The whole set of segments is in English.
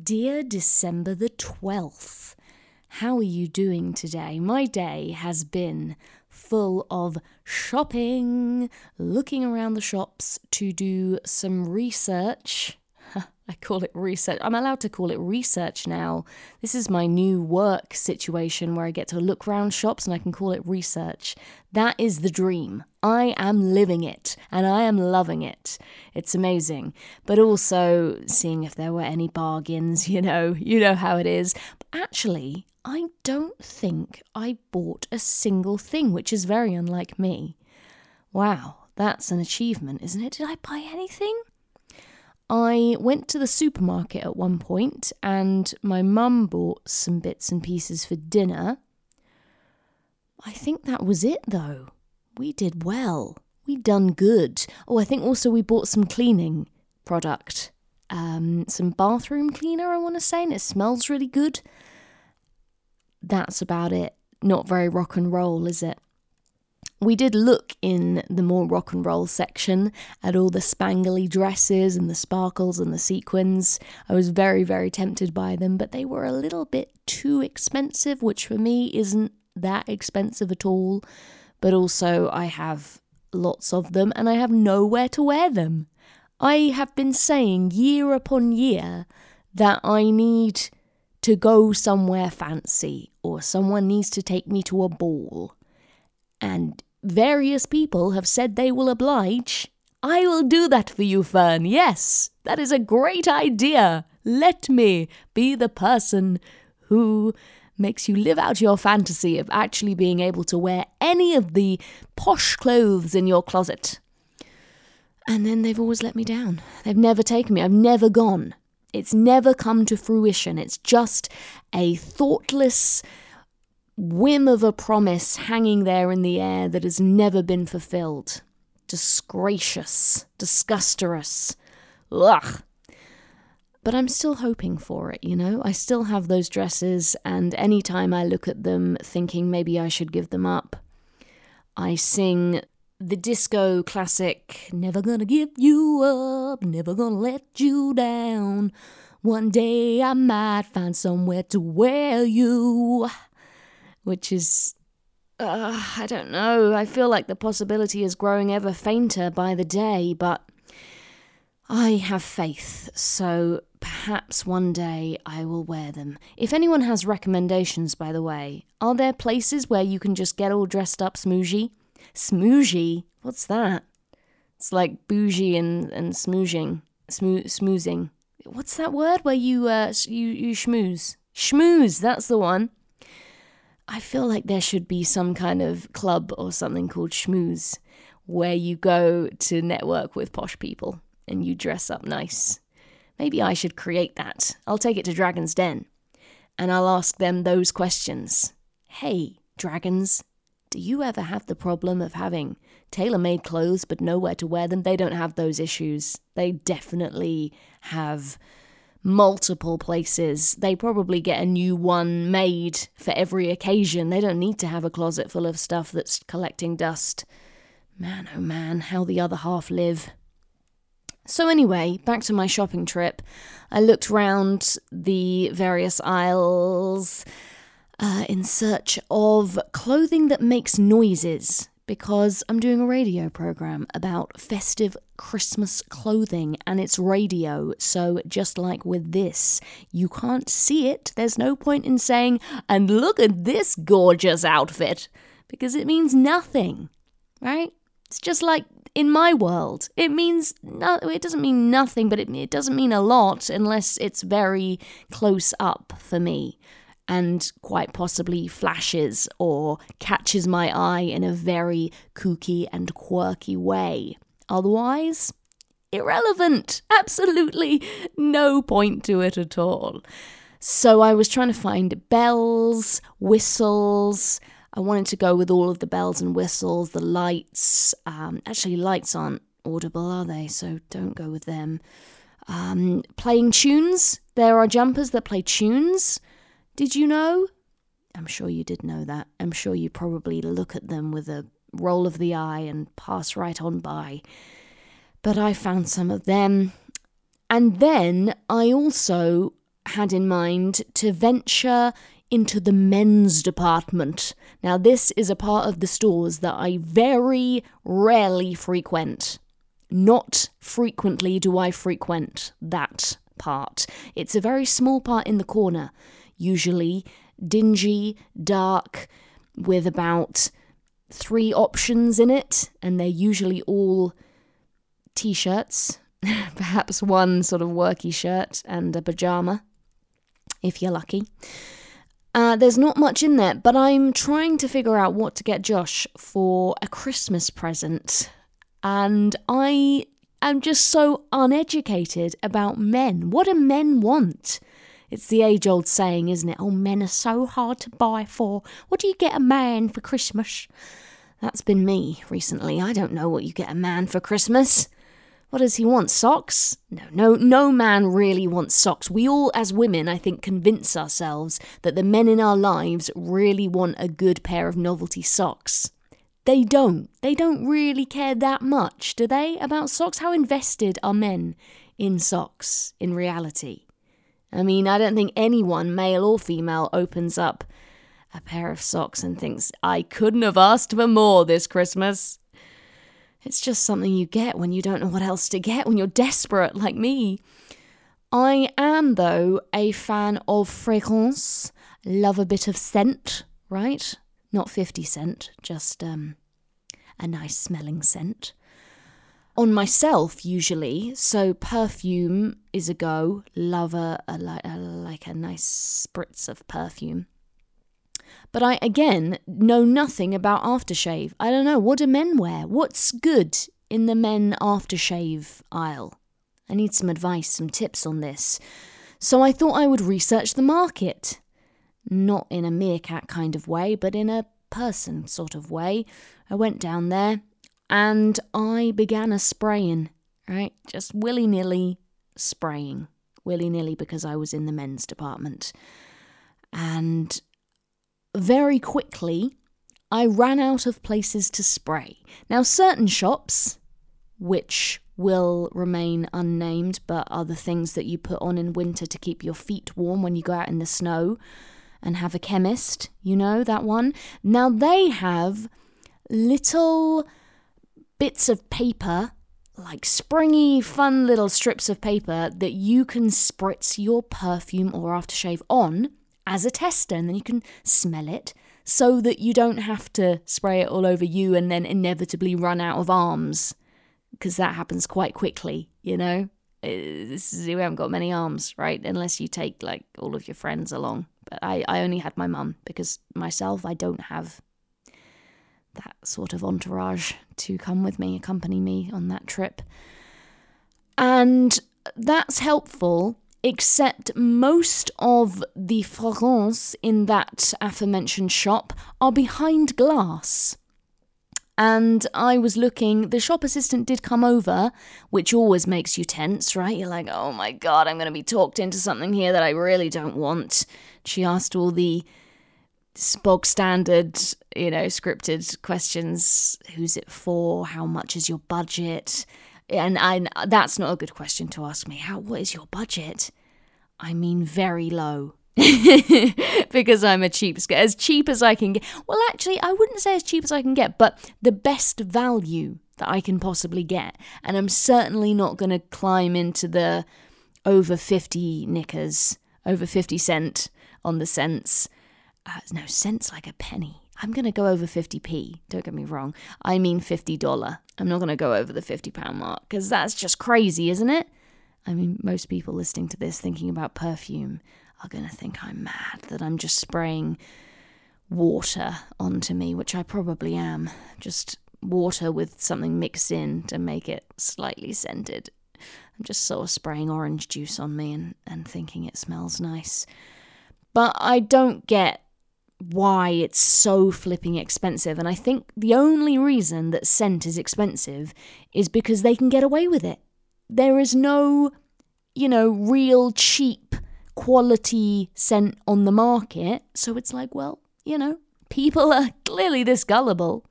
Dear December the 12th, how are you doing today? My day has been full of shopping, looking around the shops to do some research. I call it research. I'm allowed to call it research now. This is my new work situation where I get to look around shops and I can call it research. That is the dream. I am living it and I am loving it. It's amazing. But also seeing if there were any bargains, you know, you know how it is. But actually, I don't think I bought a single thing, which is very unlike me. Wow, that's an achievement, isn't it? Did I buy anything? I went to the supermarket at one point and my mum bought some bits and pieces for dinner. I think that was it though. We did well. We done good. Oh, I think also we bought some cleaning product. Um, some bathroom cleaner, I want to say, and it smells really good. That's about it. Not very rock and roll, is it? we did look in the more rock and roll section at all the spangly dresses and the sparkles and the sequins. I was very, very tempted by them, but they were a little bit too expensive, which for me isn't that expensive at all. But also, I have lots of them and I have nowhere to wear them. I have been saying year upon year that I need to go somewhere fancy or someone needs to take me to a ball. And various people have said they will oblige. I will do that for you, Fern. Yes, that is a great idea. Let me be the person who makes you live out your fantasy of actually being able to wear any of the posh clothes in your closet. And then they've always let me down. They've never taken me. I've never gone. It's never come to fruition. It's just a thoughtless whim of a promise hanging there in the air that has never been fulfilled. Disgracious, disgusterous. Ugh. But I'm still hoping for it, you know? I still have those dresses, and any time I look at them thinking maybe I should give them up, I sing the disco classic, Never Gonna Give You Up, Never Gonna Let You Down. One day I might find somewhere to wear you which is. Uh, I don't know. I feel like the possibility is growing ever fainter by the day, but I have faith, so perhaps one day I will wear them. If anyone has recommendations, by the way, are there places where you can just get all dressed up smooshy? Smooshy? What's that? It's like bougie and, and smooshing. Smo- smoozing. What's that word where you, uh, you, you schmooze? Schmooze, that's the one. I feel like there should be some kind of club or something called Schmooze where you go to network with posh people and you dress up nice. Maybe I should create that. I'll take it to Dragon's Den and I'll ask them those questions. Hey, dragons, do you ever have the problem of having tailor made clothes but nowhere to wear them? They don't have those issues. They definitely have multiple places. They probably get a new one made for every occasion. They don't need to have a closet full of stuff that's collecting dust. Man, oh man, how the other half live. So, anyway, back to my shopping trip. I looked round the various aisles uh, in search of clothing that makes noises because I'm doing a radio program about festive Christmas clothing and it's radio. So, just like with this, you can't see it. There's no point in saying, and look at this gorgeous outfit, because it means nothing, right? It's just like in my world. It means no, it doesn't mean nothing, but it, it doesn't mean a lot unless it's very close up for me and quite possibly flashes or catches my eye in a very kooky and quirky way. Otherwise, irrelevant. Absolutely no point to it at all. So I was trying to find bells, whistles. I wanted to go with all of the bells and whistles, the lights. Um, actually, lights aren't audible, are they? So don't go with them. Um, playing tunes. There are jumpers that play tunes. Did you know? I'm sure you did know that. I'm sure you probably look at them with a roll of the eye and pass right on by. But I found some of them. And then I also had in mind to venture into the men's department. Now, this is a part of the stores that I very rarely frequent. Not frequently do I frequent that part. It's a very small part in the corner, usually dingy, dark, with about three options in it, and they're usually all t shirts, perhaps one sort of worky shirt and a pajama, if you're lucky. Uh, there's not much in there, but I'm trying to figure out what to get Josh for a Christmas present. And I am just so uneducated about men. What do men want? It's the age old saying, isn't it? Oh, men are so hard to buy for. What do you get a man for Christmas? That's been me recently. I don't know what you get a man for Christmas. What does he want? Socks? No, no, no man really wants socks. We all, as women, I think, convince ourselves that the men in our lives really want a good pair of novelty socks. They don't. They don't really care that much, do they, about socks? How invested are men in socks in reality? I mean, I don't think anyone, male or female, opens up a pair of socks and thinks, I couldn't have asked for more this Christmas. It's just something you get when you don't know what else to get, when you're desperate like me. I am, though, a fan of fragrance, love a bit of scent, right? Not 50 cent, just um, a nice smelling scent. On myself, usually, so perfume is a go, love a, a, a like a nice spritz of perfume. But I, again, know nothing about aftershave. I don't know. What do men wear? What's good in the men aftershave aisle? I need some advice, some tips on this. So I thought I would research the market. Not in a meerkat kind of way, but in a person sort of way. I went down there and I began a spraying, right? Just willy nilly spraying. Willy nilly because I was in the men's department. And very quickly, I ran out of places to spray. Now, certain shops, which will remain unnamed, but are the things that you put on in winter to keep your feet warm when you go out in the snow and have a chemist, you know, that one. Now, they have little bits of paper, like springy, fun little strips of paper that you can spritz your perfume or aftershave on as a tester and then you can smell it so that you don't have to spray it all over you and then inevitably run out of arms because that happens quite quickly, you know? Uh, this is, we haven't got many arms, right? Unless you take like all of your friends along. But I, I only had my mum because myself, I don't have that sort of entourage to come with me, accompany me on that trip. And that's helpful except most of the fragrance in that aforementioned shop are behind glass. And I was looking, the shop assistant did come over, which always makes you tense, right? You're like, oh my god, I'm going to be talked into something here that I really don't want. She asked all the bog standard, you know, scripted questions who's it for? How much is your budget? And I, that's not a good question to ask me. How what is your budget? I mean very low. because I'm a cheapskate, as cheap as I can get. Well, actually, I wouldn't say as cheap as I can get, but the best value that I can possibly get. And I'm certainly not going to climb into the over 50 knickers, over 50 cent on the cents. Uh, no, cents like a penny. I'm going to go over 50p. Don't get me wrong. I mean $50. I'm not going to go over the 50 pound mark because that's just crazy, isn't it? I mean, most people listening to this thinking about perfume are going to think I'm mad that I'm just spraying water onto me, which I probably am. Just water with something mixed in to make it slightly scented. I'm just sort of spraying orange juice on me and, and thinking it smells nice. But I don't get why it's so flipping expensive. And I think the only reason that scent is expensive is because they can get away with it. There is no, you know, real cheap quality scent on the market. So it's like, well, you know, people are clearly this gullible.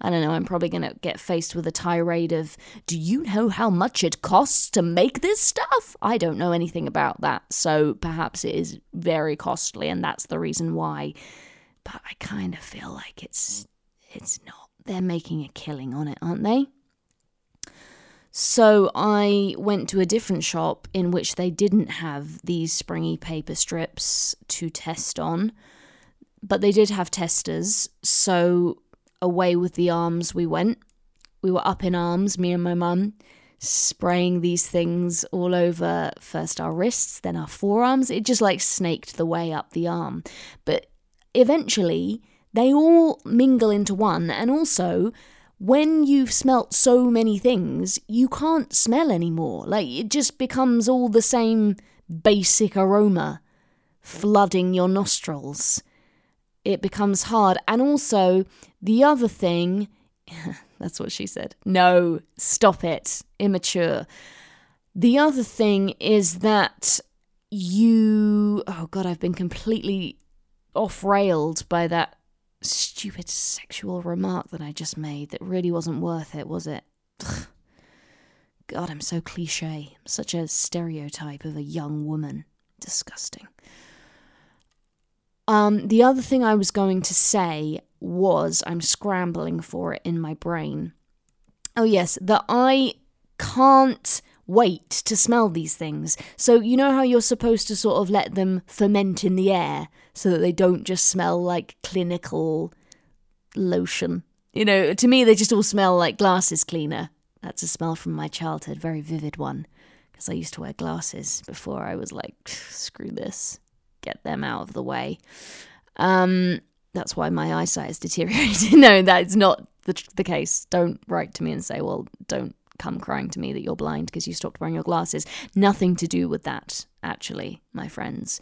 I don't know, I'm probably going to get faced with a tirade of, Do you know how much it costs to make this stuff? I don't know anything about that, so perhaps it is very costly, and that's the reason why. But I kind of feel like it's it's not. They're making a killing on it, aren't they? So I went to a different shop in which they didn't have these springy paper strips to test on, but they did have testers. So away with the arms we went. We were up in arms, me and my mum, spraying these things all over first our wrists, then our forearms. It just like snaked the way up the arm. But eventually, they all mingle into one, and also when you've smelt so many things, you can't smell anymore. Like it just becomes all the same basic aroma flooding your nostrils. It becomes hard. And also, the other thing, that's what she said. No, stop it. Immature. The other thing is that you. Oh, God, I've been completely off railed by that stupid sexual remark that I just made that really wasn't worth it, was it? Ugh. God, I'm so cliche. I'm such a stereotype of a young woman. Disgusting. Um, the other thing I was going to say was I'm scrambling for it in my brain. Oh, yes, that I can't wait to smell these things. So, you know how you're supposed to sort of let them ferment in the air so that they don't just smell like clinical lotion? You know, to me, they just all smell like glasses cleaner. That's a smell from my childhood, very vivid one, because I used to wear glasses before I was like, screw this, get them out of the way. Um, that's why my eyesight is deteriorating. no, that is not the, the case. Don't write to me and say, well, don't come crying to me that you're blind because you stopped wearing your glasses. Nothing to do with that, actually, my friends.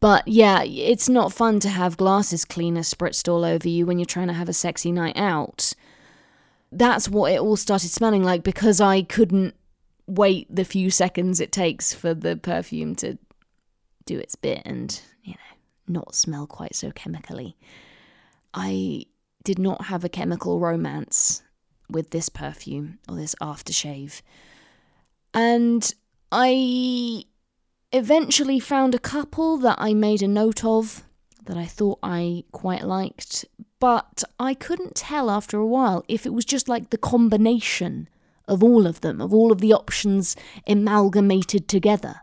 But yeah, it's not fun to have glasses cleaner spritzed all over you when you're trying to have a sexy night out. That's what it all started smelling like because I couldn't wait the few seconds it takes for the perfume to do its bit and, you know, not smell quite so chemically. I did not have a chemical romance with this perfume or this aftershave. And I eventually found a couple that I made a note of that I thought I quite liked, but I couldn't tell after a while if it was just like the combination of all of them, of all of the options amalgamated together.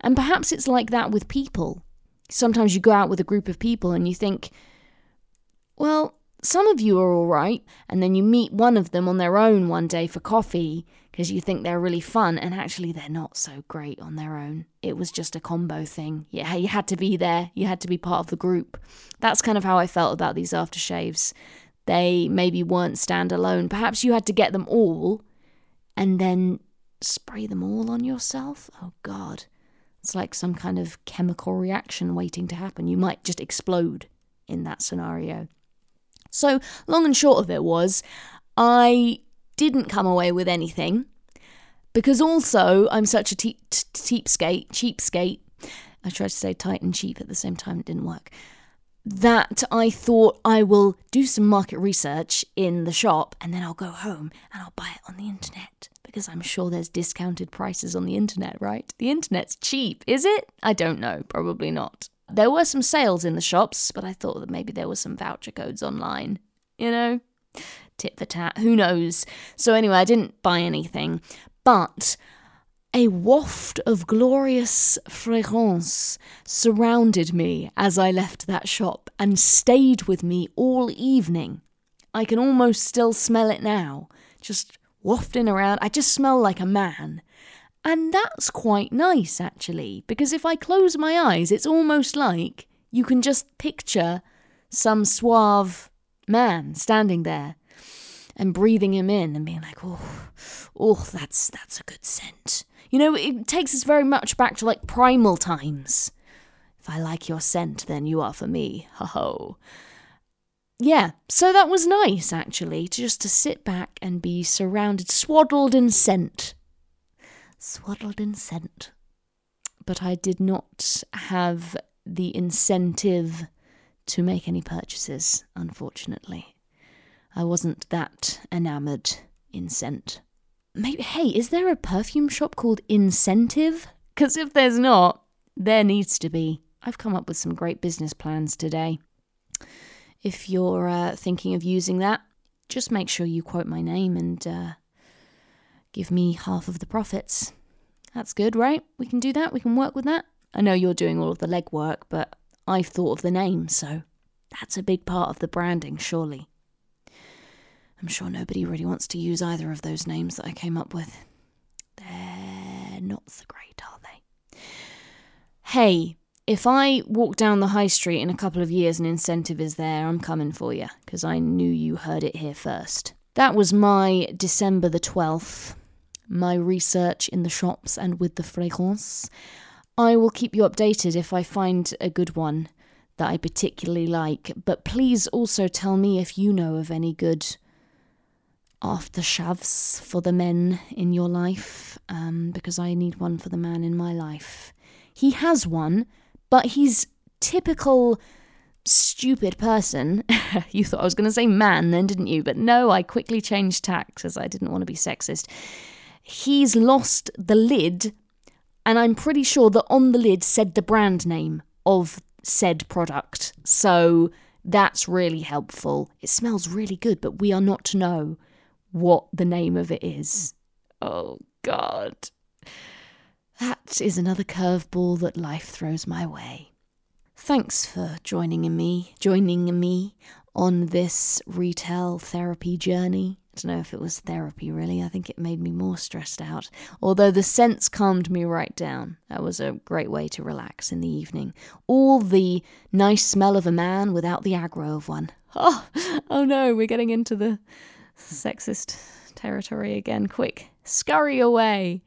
And perhaps it's like that with people. Sometimes you go out with a group of people and you think, well, some of you are all right, and then you meet one of them on their own one day for coffee because you think they're really fun, and actually they're not so great on their own. It was just a combo thing. Yeah, you had to be there, you had to be part of the group. That's kind of how I felt about these aftershaves. They maybe weren't standalone. Perhaps you had to get them all and then spray them all on yourself. Oh, God. It's like some kind of chemical reaction waiting to happen. You might just explode in that scenario. So, long and short of it was, I didn't come away with anything because also I'm such a te- t- cheapskate, cheapskate. I tried to say tight and cheap at the same time, it didn't work. That I thought I will do some market research in the shop and then I'll go home and I'll buy it on the internet because I'm sure there's discounted prices on the internet, right? The internet's cheap, is it? I don't know, probably not. There were some sales in the shops, but I thought that maybe there were some voucher codes online. You know? Tit for tat, who knows? So, anyway, I didn't buy anything, but a waft of glorious fragrance surrounded me as I left that shop and stayed with me all evening. I can almost still smell it now, just wafting around. I just smell like a man. And that's quite nice, actually, because if I close my eyes, it's almost like you can just picture some suave man standing there and breathing him in and being like, oh, oh, that's that's a good scent. You know, it takes us very much back to like primal times. If I like your scent, then you are for me. Ho ho. Yeah, so that was nice actually, to just to sit back and be surrounded, swaddled in scent swaddled in scent. But I did not have the incentive to make any purchases, unfortunately. I wasn't that enamoured in scent. Maybe, hey, is there a perfume shop called Incentive? Because if there's not, there needs to be. I've come up with some great business plans today. If you're uh, thinking of using that, just make sure you quote my name and uh, give me half of the profits. That's good, right? We can do that. We can work with that. I know you're doing all of the legwork, but I've thought of the name, so that's a big part of the branding, surely. I'm sure nobody really wants to use either of those names that I came up with. They're not so great, are they? Hey, if I walk down the high street in a couple of years and incentive is there, I'm coming for you, because I knew you heard it here first. That was my December the 12th, my research in the shops and with the fragrance. I will keep you updated if I find a good one that I particularly like, but please also tell me if you know of any good aftershaves for the men in your life, um, because I need one for the man in my life. He has one, but he's typical stupid person. you thought I was going to say man then, didn't you? But no, I quickly changed tack as I didn't want to be sexist. He's lost the lid, and I'm pretty sure that on the lid said the brand name of said product. So that's really helpful. It smells really good, but we are not to know what the name of it is. Oh, God. That is another curveball that life throws my way. Thanks for joining me, joining me on this retail therapy journey. I don't know if it was therapy really. I think it made me more stressed out. Although the scents calmed me right down. That was a great way to relax in the evening. All the nice smell of a man without the aggro of one. Oh, oh no, we're getting into the sexist territory again. Quick, scurry away.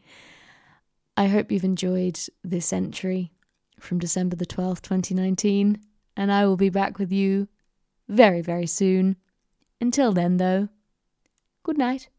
I hope you've enjoyed this entry from December the 12th, 2019, and I will be back with you very, very soon. Until then, though, good night.